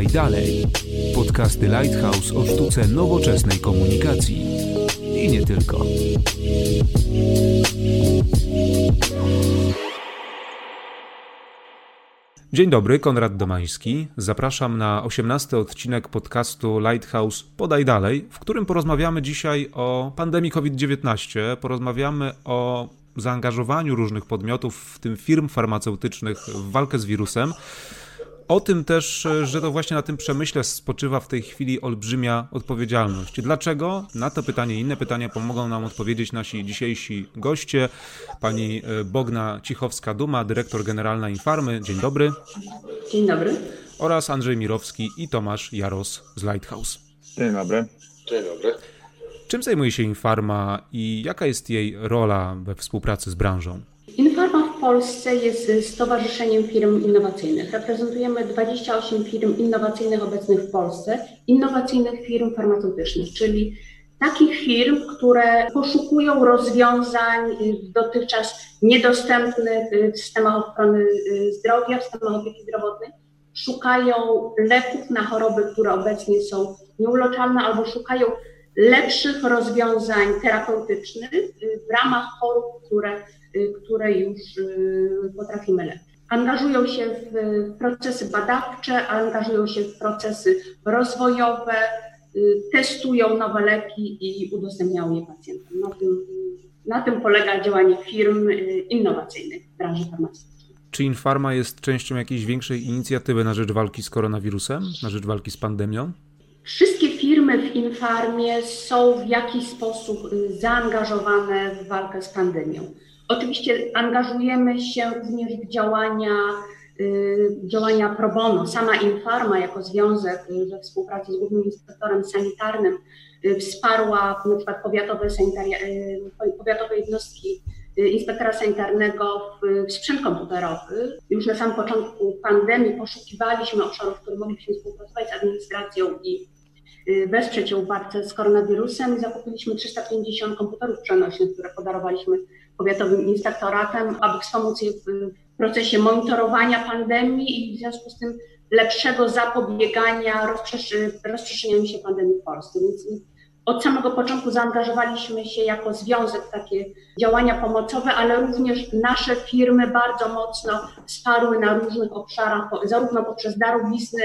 Podaj dalej. Podcasty Lighthouse o sztuce nowoczesnej komunikacji. I nie tylko. Dzień dobry, Konrad Domański. Zapraszam na 18 odcinek podcastu Lighthouse Podaj Dalej, w którym porozmawiamy dzisiaj o pandemii COVID-19. Porozmawiamy o zaangażowaniu różnych podmiotów, w tym firm farmaceutycznych, w walkę z wirusem. O tym też, że to właśnie na tym przemyśle spoczywa w tej chwili olbrzymia odpowiedzialność. Dlaczego? Na to pytanie i inne pytania pomogą nam odpowiedzieć nasi dzisiejsi goście. Pani e, Bogna Cichowska-Duma, dyrektor generalna Infarmy. Dzień dobry. Dzień dobry. Oraz Andrzej Mirowski i Tomasz Jaros z Lighthouse. Dzień dobry. Dzień dobry. Czym zajmuje się Infarma i jaka jest jej rola we współpracy z branżą? Infarma Polsce jest stowarzyszeniem firm innowacyjnych. Reprezentujemy 28 firm innowacyjnych obecnych w Polsce, innowacyjnych firm farmaceutycznych, czyli takich firm, które poszukują rozwiązań dotychczas niedostępnych w systemach ochrony zdrowia, w systemach opieki zdrowotnej, szukają leków na choroby, które obecnie są nieuleczalne, albo szukają lepszych rozwiązań terapeutycznych w ramach chorób, które Y, które już y, potrafimy leczyć. Angażują się w procesy badawcze, angażują się w procesy rozwojowe, y, testują nowe leki i udostępniają je pacjentom. Na tym, na tym polega działanie firm innowacyjnych w branży farmaceutycznej. Czy Infarma jest częścią jakiejś większej inicjatywy na rzecz walki z koronawirusem, na rzecz walki z pandemią? Wszystkie firmy w Infarmie są w jakiś sposób zaangażowane w walkę z pandemią. Oczywiście angażujemy się również w działania, y, działania pro bono. Sama Infarma jako związek we współpracy z Głównym Inspektorem Sanitarnym y, wsparła na przykład powiatowe, y, powiatowe jednostki inspektora sanitarnego w, sprzęt komputerowy. Już na samym początku pandemii poszukiwaliśmy obszarów, w których moglibyśmy współpracować z administracją i wesprzeć ją w walce z koronawirusem. Zakupiliśmy 350 komputerów przenośnych, które podarowaliśmy powiatowym inspektoratem, aby wspomóc je w procesie monitorowania pandemii i w związku z tym lepszego zapobiegania rozprzestrzenianiu się pandemii w Polsce. Więc od samego początku zaangażowaliśmy się jako związek w takie działania pomocowe, ale również nasze firmy bardzo mocno wsparły na różnych obszarach, zarówno poprzez darowizny,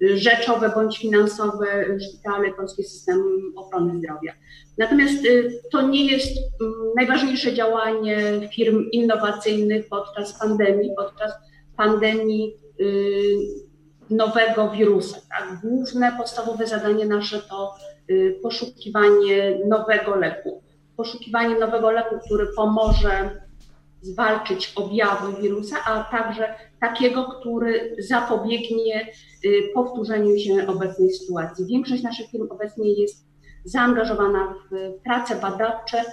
rzeczowe bądź finansowe szpitale, polski system ochrony zdrowia. Natomiast y, to nie jest mm, najważniejsze działanie firm innowacyjnych podczas pandemii, podczas pandemii y, nowego wirusa. Tak? Główne, podstawowe zadanie nasze to y, poszukiwanie nowego leku. Poszukiwanie nowego leku, który pomoże zwalczyć objawy wirusa, a także takiego, który zapobiegnie y, powtórzeniu się obecnej sytuacji. Większość naszych firm obecnie jest zaangażowana w prace badawcze,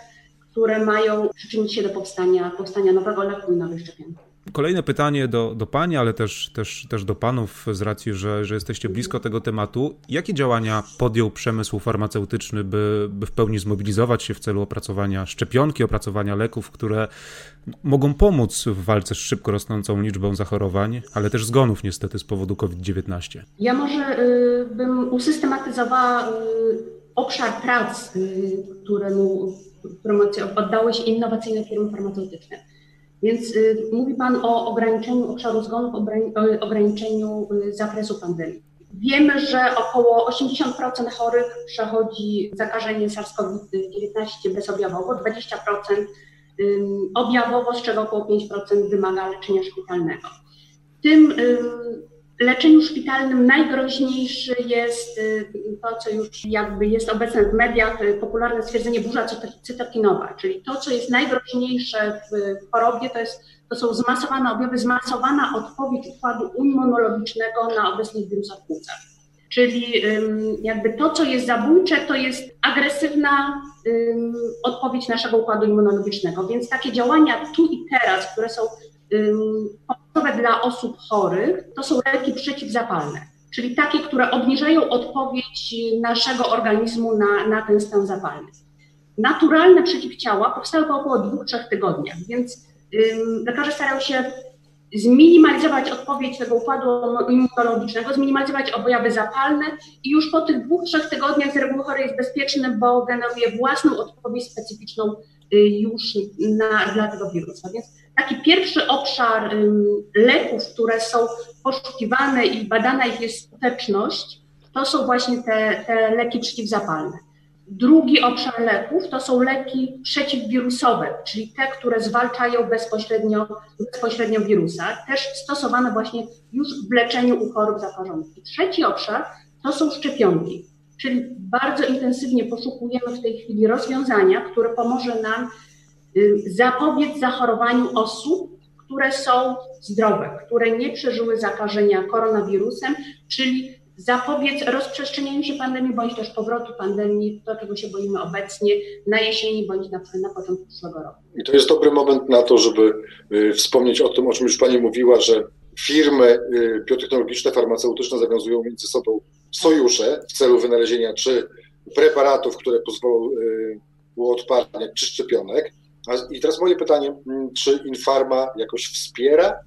które mają przyczynić się do powstania, powstania nowego leku i nowej szczepionki. Kolejne pytanie do, do Pani, ale też, też, też do Panów, z racji, że, że jesteście blisko tego tematu. Jakie działania podjął przemysł farmaceutyczny, by, by w pełni zmobilizować się w celu opracowania szczepionki, opracowania leków, które mogą pomóc w walce z szybko rosnącą liczbą zachorowań, ale też zgonów niestety z powodu COVID-19? Ja może y, bym usystematyzowała y, obszar prac, y, któremu, któremu oddały się innowacyjne firmy farmaceutyczne. Więc y, mówi Pan o ograniczeniu obszaru zgonów, ograniczeniu y, zakresu pandemii. Wiemy, że około 80% chorych przechodzi zakażenie SARS-CoV-19 bezobjawowo, 20% objawowo, z czego około 5% wymaga leczenia szpitalnego. Tym leczeniu szpitalnym najgroźniejszy jest y, to, co już jakby jest obecne w mediach, y, popularne stwierdzenie burza cytokinowa, czyli to, co jest najgroźniejsze w chorobie, to, jest, to są zmasowane objawy, zmasowana odpowiedź układu immunologicznego na obecnych wirusach płuca. Czyli jakby to, co jest zabójcze, to jest agresywna odpowiedź naszego układu immunologicznego. Więc takie działania tu i teraz, które są Pomocowe dla osób chorych to są leki przeciwzapalne, czyli takie, które obniżają odpowiedź naszego organizmu na, na ten stan zapalny. Naturalne przeciwciała powstały po około 2-3 tygodniach, więc ym, lekarze starają się zminimalizować odpowiedź tego układu immunologicznego, zminimalizować objawy zapalne i już po tych dwóch, trzech tygodniach z reguły chory jest bezpieczny, bo generuje własną odpowiedź specyficzną już na, dla tego wirusa. Więc taki pierwszy obszar leków, które są poszukiwane i badana ich jest skuteczność, to są właśnie te, te leki przeciwzapalne. Drugi obszar leków to są leki przeciwwirusowe, czyli te, które zwalczają bezpośrednio, bezpośrednio wirusa, też stosowane właśnie już w leczeniu u chorób zakażonych. I trzeci obszar to są szczepionki, czyli bardzo intensywnie poszukujemy w tej chwili rozwiązania, które pomoże nam y, zapobiec zachorowaniu osób, które są zdrowe, które nie przeżyły zakażenia koronawirusem, czyli zapobiec rozprzestrzenianiu się pandemii, bądź też powrotu pandemii, to czego się boimy obecnie, na jesieni, bądź na, na początku przyszłego roku. I to jest dobry moment na to, żeby y, wspomnieć o tym, o czym już Pani mówiła, że firmy y, biotechnologiczne, farmaceutyczne zawiązują między sobą sojusze w celu wynalezienia czy preparatów, które pozwolą y, uodparniać, czy szczepionek. I teraz moje pytanie, mm, czy Infarma jakoś wspiera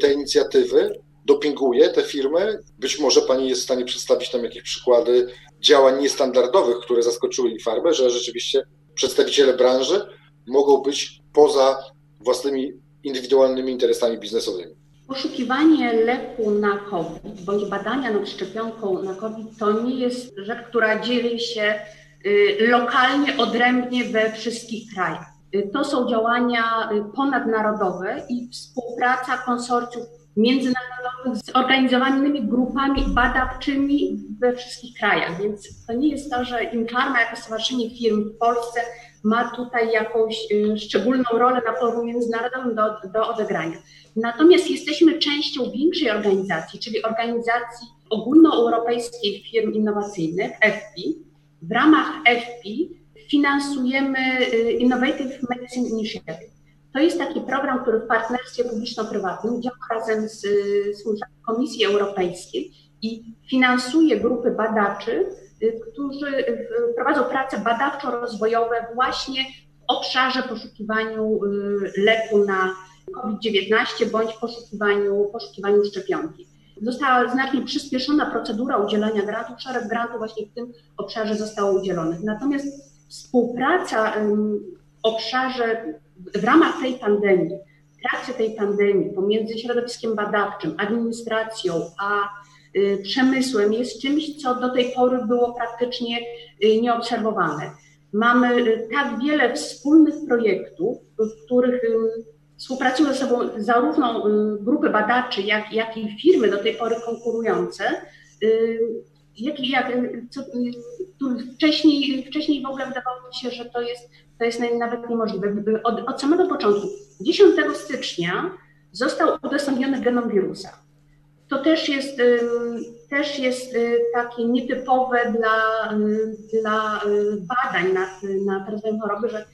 te inicjatywy, dopinguje te firmy. Być może Pani jest w stanie przedstawić tam jakieś przykłady działań niestandardowych, które zaskoczyły Infarmę, że rzeczywiście przedstawiciele branży mogą być poza własnymi indywidualnymi interesami biznesowymi. Poszukiwanie leku na COVID bądź badania nad szczepionką na COVID to nie jest rzecz, która dzieje się y, lokalnie, odrębnie we wszystkich krajach. Y, to są działania y, ponadnarodowe i współpraca konsorcjów międzynarodowych z organizowanymi grupami badawczymi we wszystkich krajach. Więc to nie jest to, że Infarma jako stowarzyszenie firm w Polsce ma tutaj jakąś szczególną rolę na forum międzynarodowym do, do odegrania. Natomiast jesteśmy częścią większej organizacji, czyli organizacji ogólnoeuropejskiej firm innowacyjnych, FPI. W ramach FPI finansujemy y, Innovative Medicine Initiative to jest taki program, który w partnerstwie publiczno-prywatnym działa razem z, z Komisji Europejskiej i finansuje grupy badaczy, y, którzy prowadzą prace badawczo-rozwojowe właśnie w obszarze poszukiwaniu y, leku na COVID-19 bądź poszukiwaniu, poszukiwaniu szczepionki. Została znacznie przyspieszona procedura udzielania grantów, szereg grantów właśnie w tym obszarze zostało udzielonych. Natomiast współpraca w obszarze w ramach tej pandemii, w trakcie tej pandemii pomiędzy środowiskiem badawczym, administracją, a y, przemysłem jest czymś, co do tej pory było praktycznie y, nieobserwowane. Mamy y, tak wiele wspólnych projektów, w których współpracują ze sobą zarówno grupy badawcze, jak, jak i firmy do tej pory konkurujące, jak, jak, co, wcześniej, wcześniej w ogóle wydawało mi się, że to jest to jest nawet niemożliwe. Od, od samego początku, 10 stycznia został udostępniony genom wirusa. To też jest, też jest y, takie nietypowe dla, y, dla y, badań nad, nad rozwojem choroby, że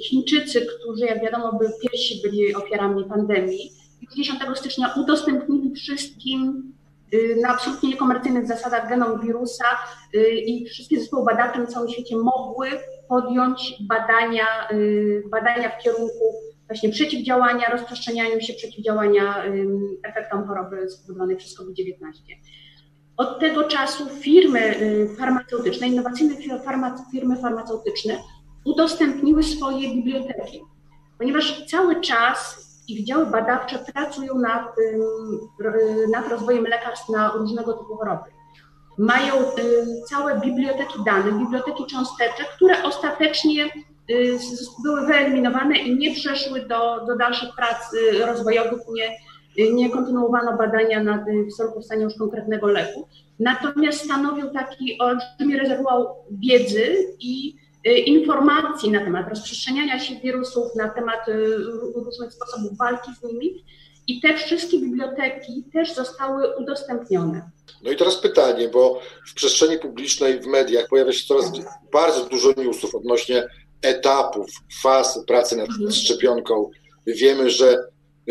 Chińczycy, którzy jak wiadomo by pierwsi byli ofiarami pandemii, już 10 stycznia udostępnili wszystkim na absolutnie niekomercyjnych zasadach genom wirusa i wszystkie zespoły badawcze na całym świecie mogły podjąć badania, y, badania w kierunku właśnie przeciwdziałania, rozprzestrzenianiu się, przeciwdziałania efektom choroby spowodowanej przez COVID-19. Od tego czasu firmy y, farmaceutyczne, innowacyjne firmy farmaceutyczne udostępniły swoje biblioteki, ponieważ cały czas ich działy badawcze pracują nad, nad rozwojem lekarstw na różnego typu choroby mają y, całe biblioteki danych, biblioteki cząsteczek, które ostatecznie y, były wyeliminowane i nie przeszły do, do dalszych prac y, rozwojowych, nie, nie kontynuowano badania nad, w celu powstania już konkretnego leku. Natomiast stanowią taki olbrzymi rezerwuar wiedzy i informacji na temat rozprzestrzeniania się wirusów, na temat różnych sposobów walki z nimi. I te wszystkie biblioteki też zostały udostępnione. No i teraz pytanie, bo w przestrzeni publicznej, w mediach pojawia się coraz bardzo dużo newsów odnośnie etapów, faz pracy nad mhm. szczepionką. Wiemy, że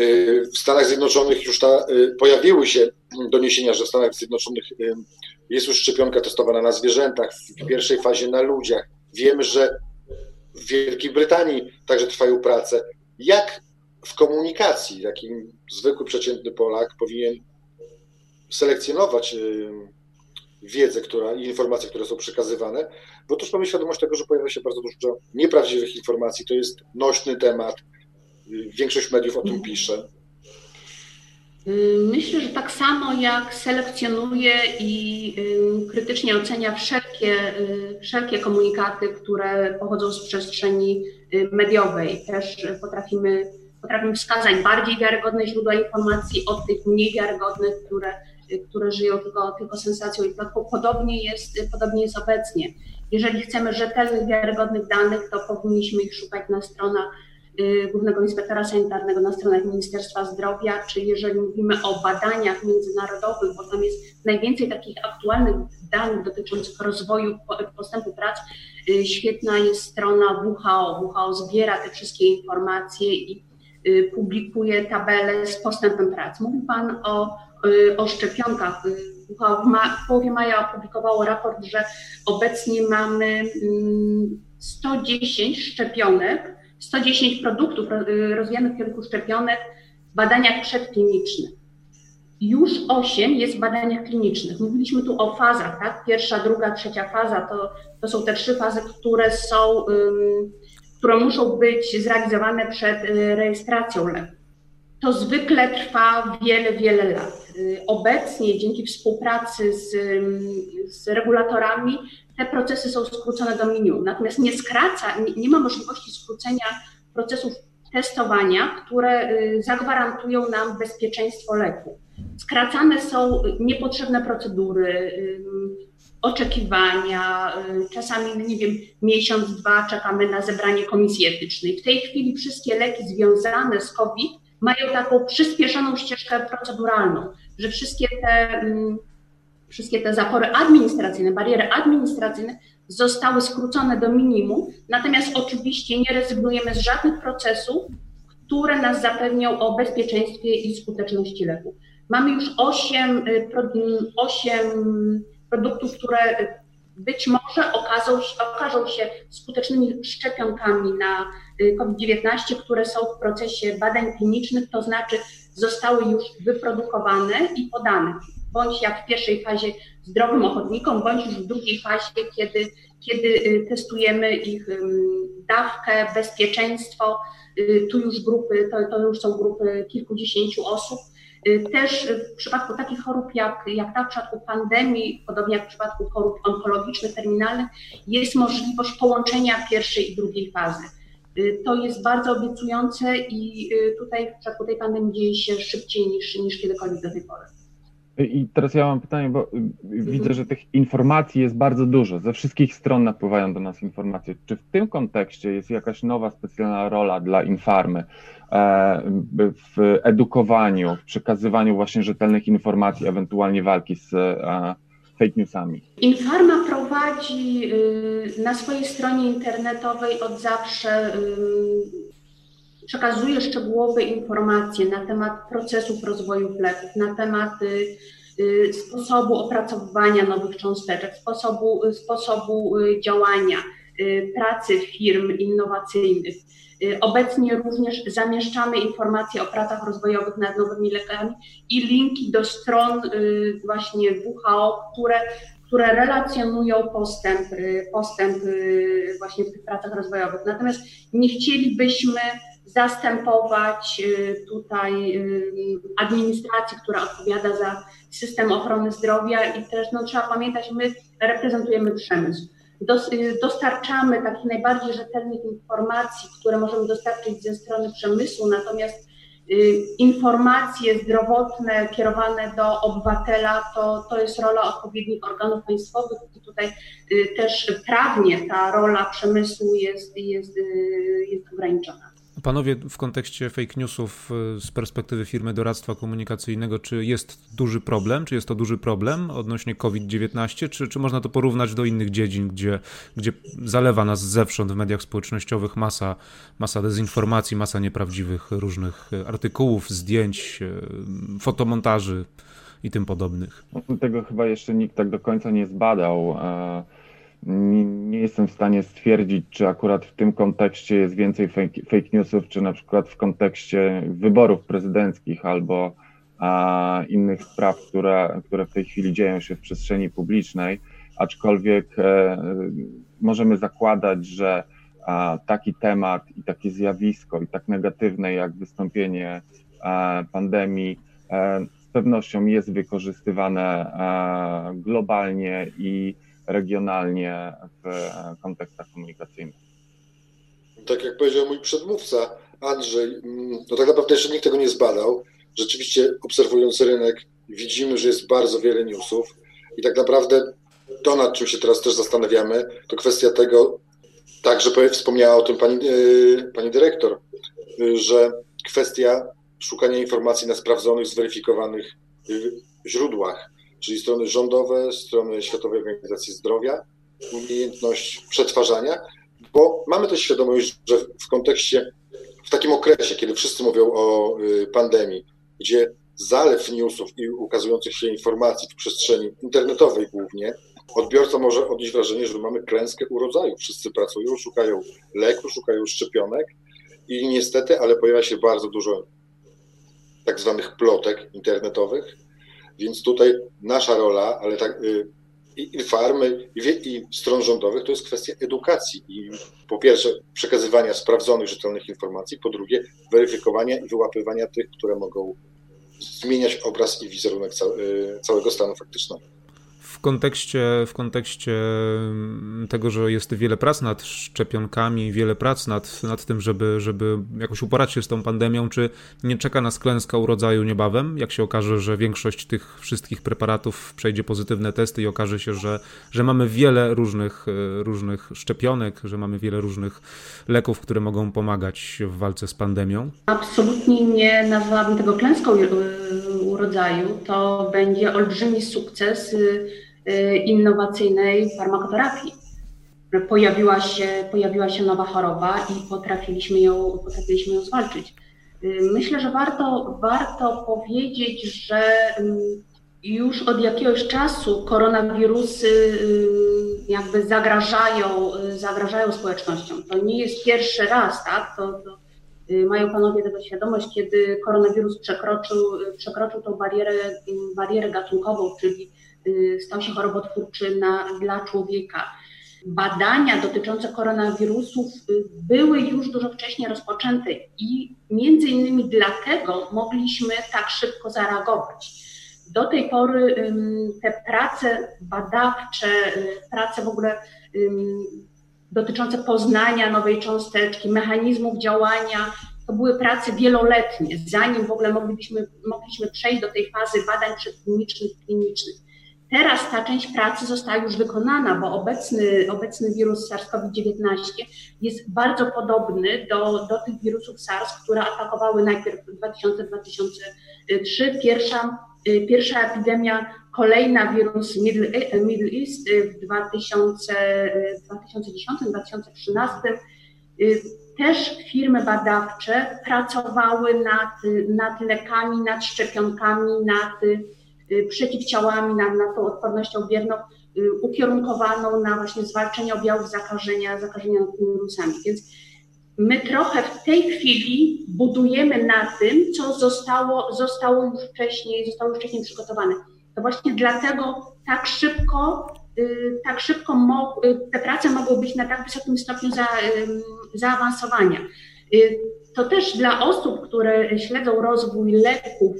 y, w Stanach Zjednoczonych już ta, y, pojawiły się doniesienia, że w Stanach Zjednoczonych y, jest już szczepionka testowana na zwierzętach, w pierwszej fazie na ludziach. Wiemy, że w Wielkiej Brytanii także trwają prace. Jak w komunikacji taki zwykły, przeciętny Polak powinien selekcjonować y, wiedzę która, i informacje, które są przekazywane, bo też mamy świadomość tego, że pojawia się bardzo dużo nieprawdziwych informacji. To jest nośny temat. Większość mediów o tym pisze. Myślę, że tak samo jak selekcjonuje i krytycznie ocenia wszelkie, y, wszelkie komunikaty, które pochodzą z przestrzeni y, mediowej. Też potrafimy, potrafimy wskazać bardziej wiarygodne źródła informacji od tych mniej wiarygodnych, które które żyją tylko, tylko sensacją i plotką. Podobnie jest, podobnie jest obecnie. Jeżeli chcemy rzetelnych, wiarygodnych danych, to powinniśmy ich szukać na stronach y, Głównego Inspektora Sanitarnego, na stronach Ministerstwa Zdrowia, czy jeżeli mówimy o badaniach międzynarodowych, bo tam jest najwięcej takich aktualnych danych dotyczących rozwoju, postępu prac, y, świetna jest strona WHO. WHO zbiera te wszystkie informacje i y, publikuje tabelę z postępem prac. Mówi Pan o Y, o szczepionkach. W połowie maja opublikowało raport, że obecnie mamy 110 mm, szczepionek, 110 produktów y, rozwijanych w kierunku szczepionek w badaniach przedklinicznych. Już 8 jest w badaniach klinicznych. Mówiliśmy tu o fazach, tak? Pierwsza, druga, trzecia faza to, to są te trzy fazy, które są, które muszą być zrealizowane przed y, rejestracją leku to zwykle trwa wiele, wiele lat. Y, obecnie dzięki współpracy z, z regulatorami te procesy są skrócone do minimum. Natomiast nie skraca, nie, nie ma możliwości skrócenia procesów testowania, które y, zagwarantują nam bezpieczeństwo leku. Skracane są niepotrzebne procedury, oczekiwania, y, czasami, nie wiem, miesiąc, dwa czekamy na zebranie komisji etycznej. W tej chwili wszystkie leki związane z COVID mają taką przyspieszoną ścieżkę proceduralną, że wszystkie te, mm, wszystkie te zapory administracyjne, bariery administracyjne zostały skrócone do minimum, natomiast oczywiście nie rezygnujemy z żadnych procesów, które nas zapewnią o bezpieczeństwie i skuteczności leku. Mamy już 8, 8 y, produktów, które być może okażą, okażą się skutecznymi szczepionkami na y, COVID-19, które są w procesie badań klinicznych, to znaczy zostały już wyprodukowane i podane, bądź jak w pierwszej fazie zdrowym ochotnikom, bądź już w drugiej fazie, kiedy, kiedy y, testujemy ich dawkę, bezpieczeństwo. Y, tu już grupy, to, to już są grupy kilkudziesięciu osób Y, też w przypadku takich chorób jak, jak ta w przypadku pandemii, podobnie jak w przypadku chorób onkologicznych, terminalnych, jest możliwość połączenia pierwszej i drugiej fazy. Y, to jest bardzo obiecujące i y, tutaj w przypadku tej pandemii dzieje się szybciej niż, niż kiedykolwiek do tej pory. I teraz ja mam pytanie, bo widzę, że tych informacji jest bardzo dużo. Ze wszystkich stron napływają do nas informacje. Czy w tym kontekście jest jakaś nowa specjalna rola dla Infarmy e, w edukowaniu, w przekazywaniu właśnie rzetelnych informacji, ewentualnie walki z e, fake newsami? Infarma prowadzi y, na swojej stronie internetowej od zawsze y, przekazuje szczegółowe informacje na temat procesów rozwoju leków, na temat y, sposobu opracowywania nowych cząsteczek, sposobu, sposobu działania, pracy firm innowacyjnych. Obecnie również zamieszczamy informacje o pracach rozwojowych nad nowymi lekami i linki do stron właśnie WHO, które, które relacjonują postęp, postęp właśnie w tych pracach rozwojowych. Natomiast nie chcielibyśmy zastępować y, tutaj y, administracji, która odpowiada za system ochrony zdrowia i też no, trzeba pamiętać, my reprezentujemy przemysł. Y, dostarczamy takich najbardziej rzetelnych informacji, które możemy dostarczyć ze strony przemysłu, natomiast informacje zdrowotne kierowane do obywatela to, to jest rola odpowiednich organów państwowych i tutaj też prawnie ta rola przemysłu jest, jest, jest ograniczona. Panowie, w kontekście fake newsów y, z perspektywy firmy doradztwa komunikacyjnego, czy jest duży problem, czy jest to duży problem odnośnie COVID-19, czy, czy można to porównać do innych dziedzin, gdzie, gdzie zalewa nas zewsząd w mediach społecznościowych masa, masa dezinformacji, masa nieprawdziwych różnych y, artykułów, zdjęć, y, fotomontaży i tym podobnych? Tego chyba jeszcze nikt tak do końca nie zbadał. Nie jestem w stanie stwierdzić, czy akurat w tym kontekście jest więcej fake, fake newsów, czy na przykład w kontekście wyborów prezydenckich albo a, innych spraw, które, które w tej chwili dzieją się w przestrzeni publicznej, aczkolwiek e, możemy zakładać, że a, taki temat i takie zjawisko i tak negatywne jak wystąpienie a, pandemii e, z pewnością jest wykorzystywane globalnie i regionalnie w kontekstach komunikacyjnych. Tak jak powiedział mój przedmówca Andrzej, mm, no tak naprawdę jeszcze nikt tego nie zbadał. Rzeczywiście obserwując rynek widzimy, że jest bardzo wiele newsów i tak naprawdę to, nad czym się teraz też zastanawiamy, to kwestia tego, także wspomniała o tym pani, e, pani dyrektor, że kwestia szukania informacji na sprawdzonych, zweryfikowanych e, źródłach czyli strony rządowe, strony Światowej Organizacji Zdrowia, umiejętność przetwarzania, bo mamy też świadomość, że w kontekście, w takim okresie, kiedy wszyscy mówią o y, pandemii, gdzie zalew newsów i ukazujących się informacji w przestrzeni internetowej głównie, odbiorca może odnieść wrażenie, że mamy klęskę urodzaju. Wszyscy pracują, szukają leku, szukają szczepionek i niestety, ale pojawia się bardzo dużo tak zwanych plotek internetowych, więc tutaj nasza rola, ale tak y, i, farmy, i, i stron rządowych to jest kwestia edukacji i po pierwsze przekazywania sprawdzonych, rzetelnych informacji, po drugie weryfikowania i wyłapywania tych, które mogą zmieniać obraz i wizerunek y, całego stanu faktycznego w kontekście, w kontekście mm, tego, że jest wiele prac nad szczepionkami, wiele prac nad, nad tym, żeby, żeby jakoś uporać się z tą pandemią, czy nie czeka nas klęska urodzaju niebawem, jak się okaże, że większość tych wszystkich preparatów przejdzie pozytywne testy i okaże się, że, że mamy wiele różnych, e, różnych szczepionek, że mamy wiele różnych leków, które mogą pomagać w walce z pandemią? Absolutnie nie nazwałabym tego klęską urodzaju. To będzie olbrzymi sukces Y, innowacyjnej farmakoterapii. Pojawiła się, pojawiła się nowa choroba i potrafiliśmy ją, potrafiliśmy ją zwalczyć. Y, myślę, że warto, warto powiedzieć, że mm, już od jakiegoś czasu koronawirusy y, jakby zagrażają, zagrażają społecznościom. To nie jest pierwszy raz, tak? To, to mają panowie tego świadomość, kiedy koronawirus przekroczył, przekroczył tą barierę, barierę gatunkową, czyli Y, stał się chorobotwórczy na, dla człowieka. Badania dotyczące koronawirusów y, były już dużo wcześniej rozpoczęte i między innymi dlatego mogliśmy tak szybko zareagować. Do tej pory te prace badawcze, y, prace w ogóle dotyczące poznania nowej cząsteczki, mechanizmów działania, to były prace wieloletnie, zanim w ogóle mogliśmy, mogliśmy przejść do tej fazy badań przedklinicznych, klinicznych. Teraz ta część pracy została już wykonana, bo obecny, obecny wirus SARS-CoV-19 jest bardzo podobny do, do tych wirusów SARS, które atakowały najpierw w 2000-2003. Pierwsza, pierwsza epidemia, kolejna wirus Middle, Middle East w 2010-2013. Też firmy badawcze pracowały nad, nad lekami, nad szczepionkami, nad Y, przeciwciałami, na, na tą odpornością bierną, y, ukierunkowaną na właśnie zwalczenie objawów zakażenia, zakażenia wirusami. Więc my trochę w tej chwili budujemy na tym, co zostało, zostało już wcześniej, zostało już wcześniej przygotowane. To właśnie dlatego tak szybko, y, tak szybko te prace mogą być na tak wysokim stopniu za, zaawansowania to też dla osób, które śledzą rozwój leków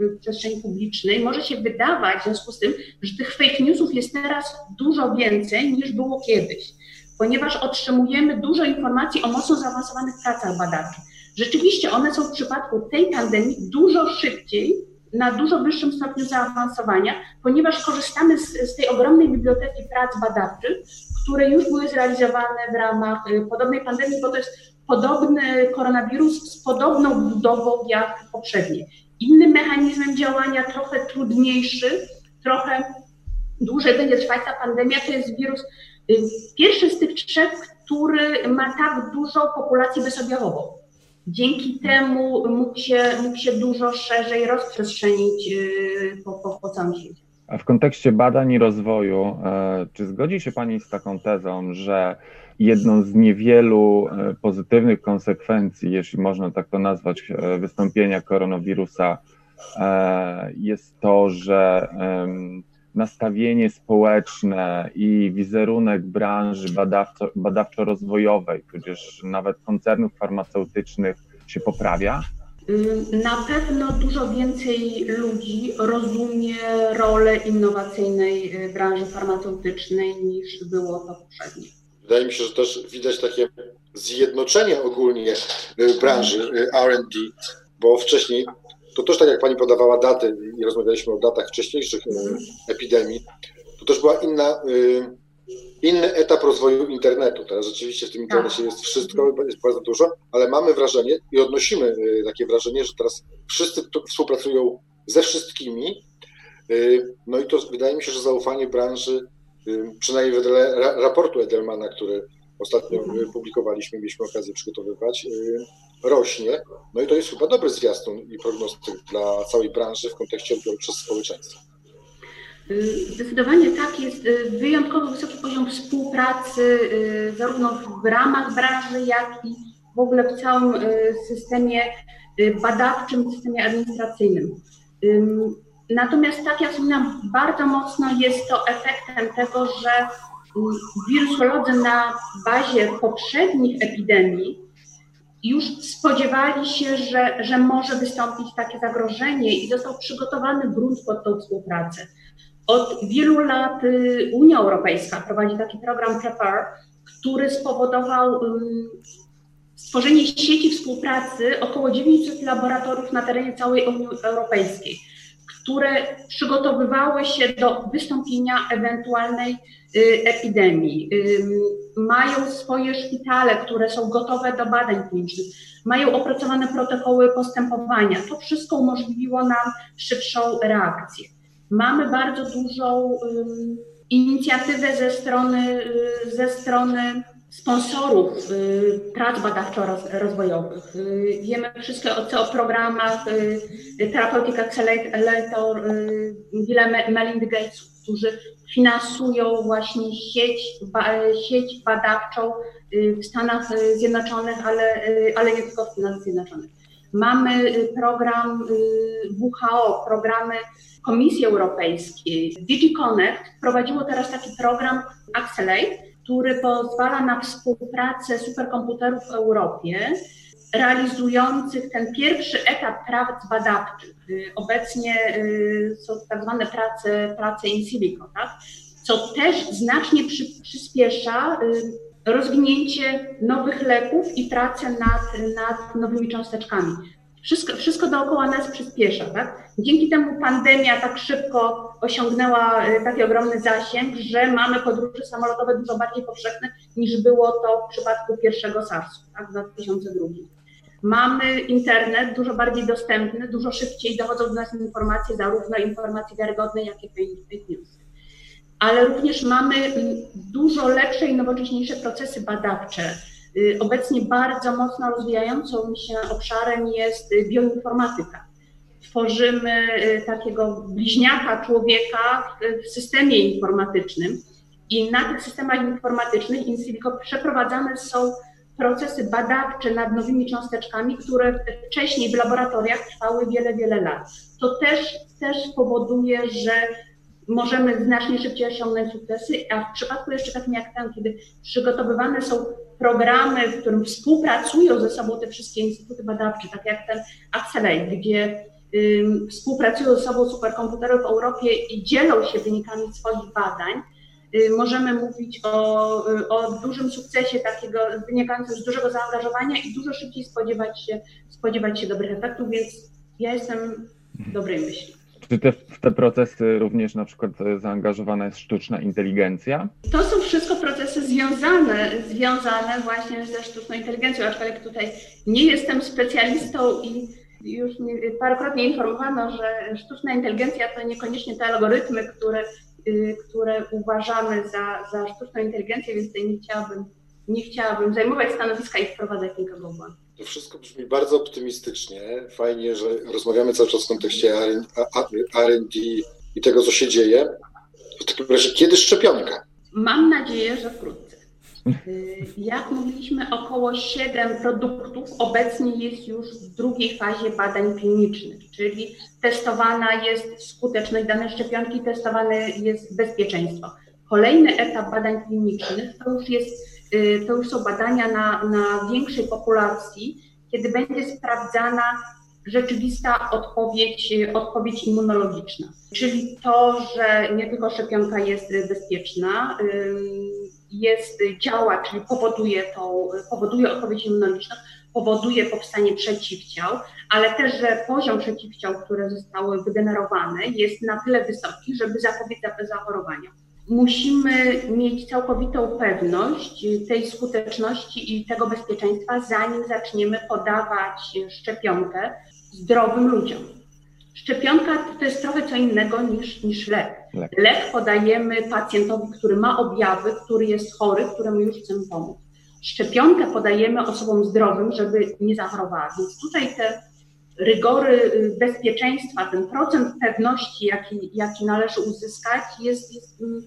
w przestrzeni publicznej, może się wydawać w związku z tym, że tych fake newsów jest teraz dużo więcej niż było kiedyś, ponieważ otrzymujemy dużo informacji o mocno zaawansowanych pracach badawczych. Rzeczywiście one są w przypadku tej pandemii dużo szybciej, na dużo wyższym stopniu zaawansowania, ponieważ korzystamy z, z tej ogromnej biblioteki prac badawczych, które już były zrealizowane w ramach y, podobnej pandemii, bo to jest podobny koronawirus z podobną budową jak poprzednie. Innym mechanizmem działania, trochę trudniejszy, trochę dłużej będzie trwać ta pandemia, to jest wirus, y, pierwszy z tych trzech, który ma tak dużą populację bezobjawową. Dzięki temu mógł się, mógł się dużo szerzej rozprzestrzenić y, po, po, po całym świecie. A w kontekście badań i rozwoju, e, czy zgodzi się Pani z taką tezą, że jedną z niewielu e, pozytywnych konsekwencji, jeśli można tak to nazwać, e, wystąpienia koronawirusa jest to, że nastawienie społeczne i wizerunek branży badawczo, badawczo-rozwojowej, tudzież nawet koncernów farmaceutycznych się poprawia? Na pewno dużo więcej ludzi rozumie rolę innowacyjnej branży farmaceutycznej niż było to poprzednio. Wydaje mi się, że też widać takie zjednoczenie ogólnie y, branży y, RD, bo wcześniej, to też tak jak Pani podawała daty i rozmawialiśmy o datach wcześniejszych epidemii, to też była inna inny etap rozwoju internetu. Teraz rzeczywiście w tym internecie tak. jest wszystko, jest bardzo dużo, ale mamy wrażenie i odnosimy y, takie wrażenie, że teraz wszyscy współpracują ze wszystkimi. Y, no i to wydaje mi się, że zaufanie branży, y, przynajmniej wedle raportu Edelmana, który ostatnio mhm. publikowaliśmy, mieliśmy okazję przygotowywać, rośnie. No i to jest chyba dobry zwiastun i prognostyk dla całej branży w kontekście odbioru przez społeczeństwo. Zdecydowanie tak, jest y, wyjątkowo wysoki poziom współpracy y, zarówno w ramach branży, jak i w ogóle w całym y, systemie badawczym, systemie administracyjnym. Natomiast, tak jak wspominam, bardzo mocno jest to efektem tego, że wirusolodzy na bazie poprzednich epidemii już spodziewali się, że, że może wystąpić takie zagrożenie i został przygotowany grunt pod tą współpracę. Od wielu lat y, Unia Europejska prowadzi taki program Prepare, który spowodował stworzenie sieci współpracy około 900 laboratoriów na terenie całej Unii Europejskiej, które przygotowywały się do wystąpienia ewentualnej y, epidemii. Mają swoje szpitale, które są gotowe do badań klinicznych, mają opracowane protokoły postępowania. To wszystko umożliwiło nam szybszą reakcję. Mamy bardzo dużą inicjatywę ze strony, y, ze strony sponsorów y, prac badawczo-rozwojowych. Y, wiemy wszystko o, o programach Therapeutic Accelerator Billa Melinda Gates, którzy finansują właśnie sieć, sieć badawczą w Stanach Zjednoczonych, ale, ale nie tylko w Stanach Zjednoczonych. Mamy program WHO, programy Komisji Europejskiej, DigiConnect prowadziło teraz taki program Accelerate, który pozwala na współpracę superkomputerów w Europie, realizujących ten pierwszy etap prac badawczych. Obecnie y, są tak zwane prace, prace in silico, tak? co też znacznie przy, przyspiesza y, rozwinięcie nowych leków i pracę nad, nad nowymi cząsteczkami. Wszystko, wszystko dookoła nas przyspiesza, tak? Dzięki temu pandemia tak szybko osiągnęła y, taki ogromny zasięg, że mamy podróże samolotowe dużo bardziej powszechne niż było to w przypadku pierwszego SARS-u, tak, w 2002. Mamy internet dużo bardziej dostępny, dużo szybciej dochodzą do nas informacje, zarówno informacje wiarygodne, jak i fake news. Ale również mamy dużo lepsze i nowocześniejsze procesy badawcze, obecnie bardzo mocno rozwijającą się obszarem jest y, bioinformatyka. Tworzymy y, takiego bliźniaka człowieka w systemie informatycznym i na tych systemach informatycznych in silico przeprowadzane są procesy badawcze nad nowymi cząsteczkami, które wcześniej w laboratoriach trwały wiele, wiele lat. To też, też powoduje, że możemy znacznie szybciej osiągnąć sukcesy, a w przypadku jeszcze takim jak ten, kiedy przygotowywane są programy, w którym współpracują ze sobą te wszystkie instytuty badawcze, tak jak ten Accelerate, gdzie współpracują ze sobą superkomputery w Europie i dzielą się wynikami swoich badań, y, możemy mówić o, y, o dużym sukcesie takiego wynikającym z dużego zaangażowania i dużo szybciej spodziewać się, spodziewać się dobrych efektów, więc ja jestem dobrej myśli. Czy w te procesy również na przykład zaangażowana jest sztuczna inteligencja? To są wszystko procesy związane, związane właśnie ze sztuczną inteligencją, aczkolwiek tutaj nie jestem specjalistą i już parokrotnie informowano, że sztuczna inteligencja to niekoniecznie te algorytmy, które, y, które uważamy za, za sztuczną inteligencję, więc tutaj nie chciałabym, nie chciałabym zajmować stanowiska i wprowadzać nikogo w błąd. To wszystko brzmi bardzo optymistycznie. Fajnie, że rozmawiamy cały czas w kontekście RD i tego, co się dzieje, w takim razie kiedy szczepionka? Mam nadzieję, że wkrótce. Y, jak mówiliśmy, około 7 produktów obecnie jest już w drugiej fazie badań klinicznych, czyli testowana jest skuteczność danej szczepionki, testowane jest bezpieczeństwo. Kolejny etap badań klinicznych to już, jest, to już są badania na, na większej populacji, kiedy będzie sprawdzana rzeczywista odpowiedź, odpowiedź immunologiczna. Czyli to, że nie tylko szczepionka jest bezpieczna, jest, działa, czyli powoduje, to, powoduje odpowiedź immunologiczną, powoduje powstanie przeciwciał, ale też, że poziom przeciwciał, które zostały wygenerowane, jest na tyle wysoki, żeby zapobiec zachorowaniom. Musimy mieć całkowitą pewność tej skuteczności i tego bezpieczeństwa, zanim zaczniemy podawać szczepionkę zdrowym ludziom. Szczepionka to jest trochę co innego niż, niż lek. lek. Lek podajemy pacjentowi, który ma objawy, który jest chory, któremu już chcemy pomóc. Szczepionkę podajemy osobom zdrowym, żeby nie zachorowała. Więc tutaj te rygory y, bezpieczeństwa, ten procent pewności, jaki, jaki należy uzyskać, jest, jest, mm,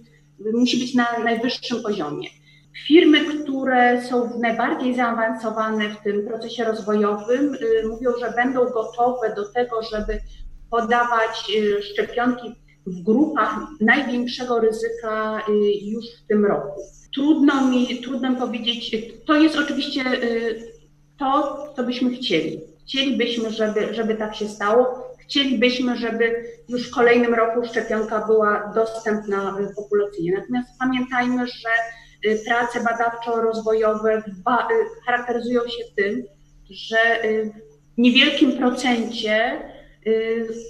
musi być na najwyższym poziomie. Firmy, które są najbardziej zaawansowane w tym procesie rozwojowym, y, mówią, że będą gotowe do tego, żeby podawać y, szczepionki w grupach największego ryzyka y, już w tym roku. Trudno mi, trudno powiedzieć, to jest oczywiście to, co byśmy chcieli. Chcielibyśmy, żeby, żeby tak się stało. Chcielibyśmy, żeby już w kolejnym roku szczepionka była dostępna populacyjnie. Natomiast pamiętajmy, że Y, prace badawczo-rozwojowe y, charakteryzują się tym, że y, w niewielkim procencie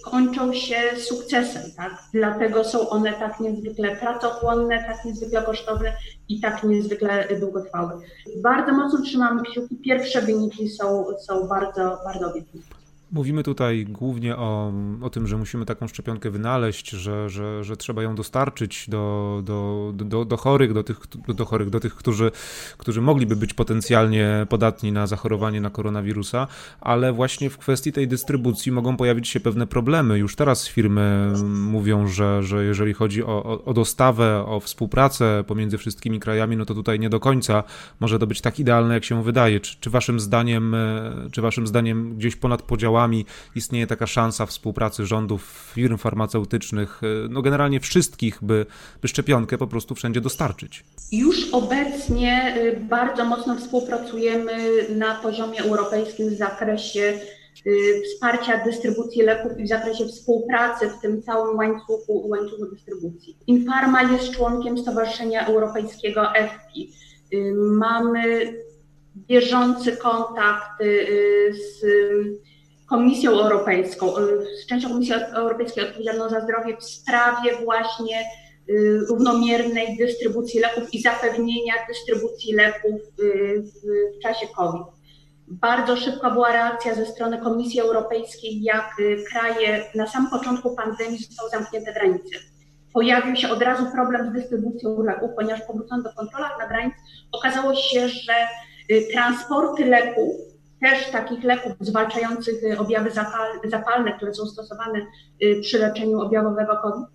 kończą się sukcesem, tak? Dlatego są one tak niezwykle pracochłonne, tak niezwykle kosztowne i tak niezwykle długotrwałe. Bardzo mocno trzymamy kciuki. Pierwsze wyniki są, są bardzo, bardzo obiecujące. Mówimy tutaj głównie o, o tym, że musimy taką szczepionkę wynaleźć, że, że, że trzeba ją dostarczyć do, do, do, do chorych, do tych, do chorych, do tych którzy, którzy mogliby być potencjalnie podatni na zachorowanie na koronawirusa, ale właśnie w kwestii tej dystrybucji mogą pojawić się pewne problemy. Już teraz firmy mówią, że, że jeżeli chodzi o, o, o dostawę, o współpracę pomiędzy wszystkimi krajami, no to tutaj nie do końca może to być tak idealne, jak się wydaje. Czy, czy waszym zdaniem, czy waszym zdaniem gdzieś ponad podziałami istnieje taka szansa współpracy rządów, firm farmaceutycznych, e, no generalnie wszystkich, by, by szczepionkę po prostu wszędzie dostarczyć. Już obecnie y, bardzo mocno współpracujemy na poziomie europejskim w zakresie y, wsparcia dystrybucji leków i w zakresie współpracy w tym całym łańcuchu, łańcuchu dystrybucji. Infarma jest członkiem Stowarzyszenia Europejskiego EFPI. Y, mamy bieżący kontakt z Komisją Europejską, y, z częścią Komisji Europejskiej odpowiedzialną za zdrowie w sprawie właśnie y, równomiernej dystrybucji leków i zapewnienia dystrybucji leków y, w czasie COVID. Bardzo szybka była reakcja ze strony Komisji Europejskiej, jak kraje na samym początku pandemii zostały zamknięte granice. Pojawił się od razu problem z dystrybucją leków, ponieważ powrócono do kontrolach na granicy, okazało się, że transporty leków też takich leków zwalczających y, objawy zapalne, które są stosowane y, przy leczeniu objawowego COVID,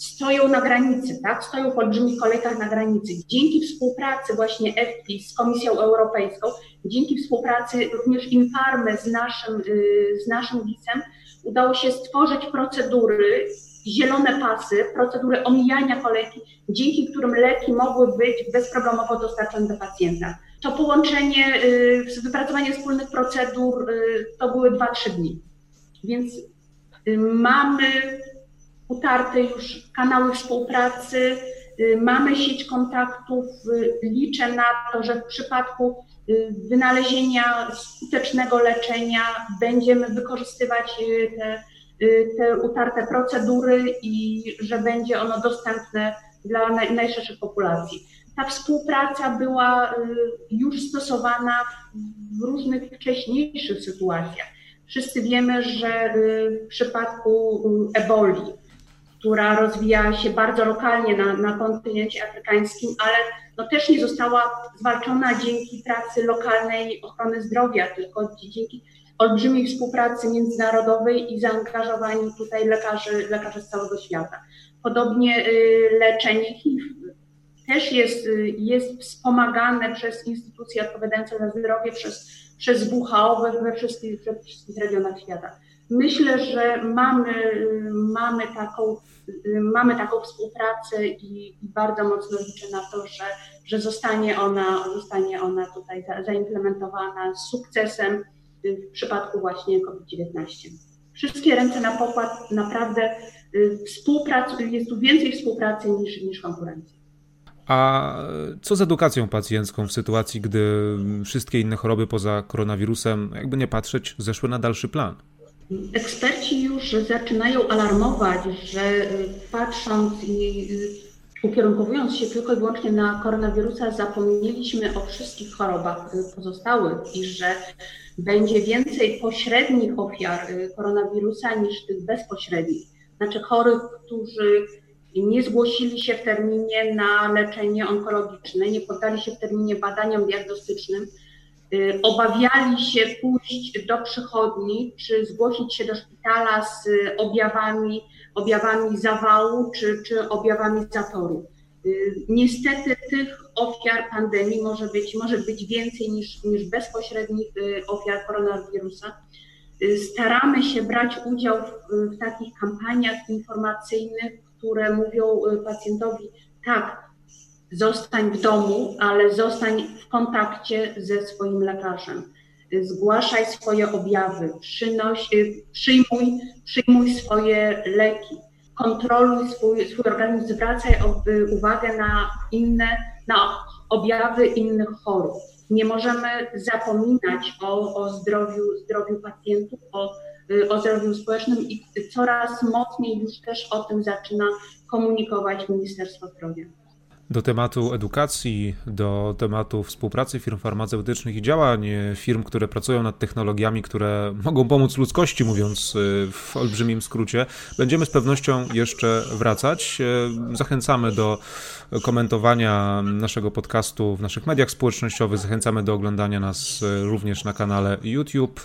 stoją na granicy, tak? stoją w olbrzymich kolejkach na granicy. Dzięki współpracy właśnie EFPI z Komisją Europejską, dzięki współpracy również Infarmy z naszym, y, z naszym GIS-em, udało się stworzyć procedury, zielone pasy, procedury omijania kolejki, dzięki którym leki mogły być bezproblemowo dostarczone do pacjenta. To połączenie, y, wypracowanie wspólnych procedur y, to były 2-3 dni. Więc y, mamy utarte już kanały współpracy, mamy sieć kontaktów. Liczę na to, że w przypadku wynalezienia skutecznego leczenia będziemy wykorzystywać te, te utarte procedury i że będzie ono dostępne dla najszerszych populacji ta współpraca była y, już stosowana w różnych wcześniejszych sytuacjach. Wszyscy wiemy, że y, w przypadku y, eboli, która rozwijała się bardzo lokalnie na, na kontynencie afrykańskim, ale no też nie została zwalczona dzięki pracy lokalnej ochrony zdrowia, tylko dzięki olbrzymiej współpracy międzynarodowej i zaangażowaniu tutaj lekarzy, lekarzy z całego świata. Podobnie leczenie HIV też jest, jest wspomagane przez instytucje odpowiadające za zdrowie, przez, przez WHO we, we wszystkich, we wszystkich regionach świata. Myślę, że mamy, mamy, taką, mamy taką współpracę i, i bardzo mocno liczę na to, że, że zostanie, ona, zostanie ona tutaj zaimplementowana z sukcesem w przypadku właśnie COVID-19. Wszystkie ręce na pokład, naprawdę y, współpracy, jest tu więcej współpracy niż, niż konkurencji. A co z edukacją pacjencką w sytuacji, gdy wszystkie inne choroby poza koronawirusem, jakby nie patrzeć, zeszły na dalszy plan? Eksperci już zaczynają alarmować, że y, patrząc i y, ukierunkowując się tylko i wyłącznie na koronawirusa, zapomnieliśmy o wszystkich chorobach y, pozostałych i że będzie więcej pośrednich ofiar koronawirusa niż tych bezpośrednich. Znaczy chorych, którzy nie zgłosili się w terminie na leczenie onkologiczne, nie poddali się w terminie badaniom diagnostycznym, Y, obawiali się pójść do przychodni, czy zgłosić się do szpitala z objawami, objawami zawału, czy, czy objawami zatoru. Y, niestety tych ofiar pandemii może być, może być więcej niż, niż bezpośrednich y, ofiar koronawirusa. Staramy się brać udział w, w takich kampaniach informacyjnych, które mówią pacjentowi, tak, zostań w domu, ale zostań w kontakcie ze swoim lekarzem. Zgłaszaj swoje objawy, przynoś, y, przyjmuj, przyjmuj swoje leki, kontroluj swój, swój organizm, zwracaj y, uwagę na inne, na objawy innych chorób. Nie możemy zapominać o, o zdrowiu, zdrowiu pacjentów, o, y, o zdrowiu społecznym i coraz mocniej już też o tym zaczyna komunikować Ministerstwo Zdrowia do tematu edukacji, do tematu współpracy firm farmaceutycznych i działań firm, które pracują nad technologiami, które mogą pomóc ludzkości, mówiąc y, w olbrzymim skrócie. Będziemy z pewnością jeszcze wracać. Y, zachęcamy do komentowania naszego podcastu w naszych mediach społecznościowych. Zachęcamy do oglądania nas również na kanale YouTube.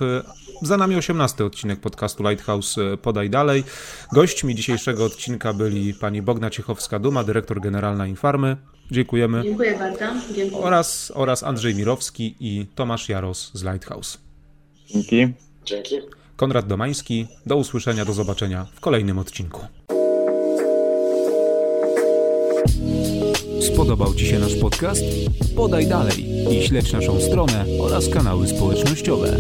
Za nami 18 odcinek podcastu Lighthouse Podaj Dalej. Gośćmi dzisiejszego odcinka byli pani Bogna Ciechowska-Duma, dyrektor generalna Infarmy. Dziękujemy. Dziękuję bardzo. Dziękuję. Oraz, oraz Andrzej Mirowski i Tomasz Jaros z Lighthouse. Dzięki. Dzięki. Konrad Domański. Do usłyszenia, do zobaczenia w kolejnym odcinku. Spodobał Ci się nasz podcast? Podaj dalej i śledź naszą stronę oraz kanały społecznościowe.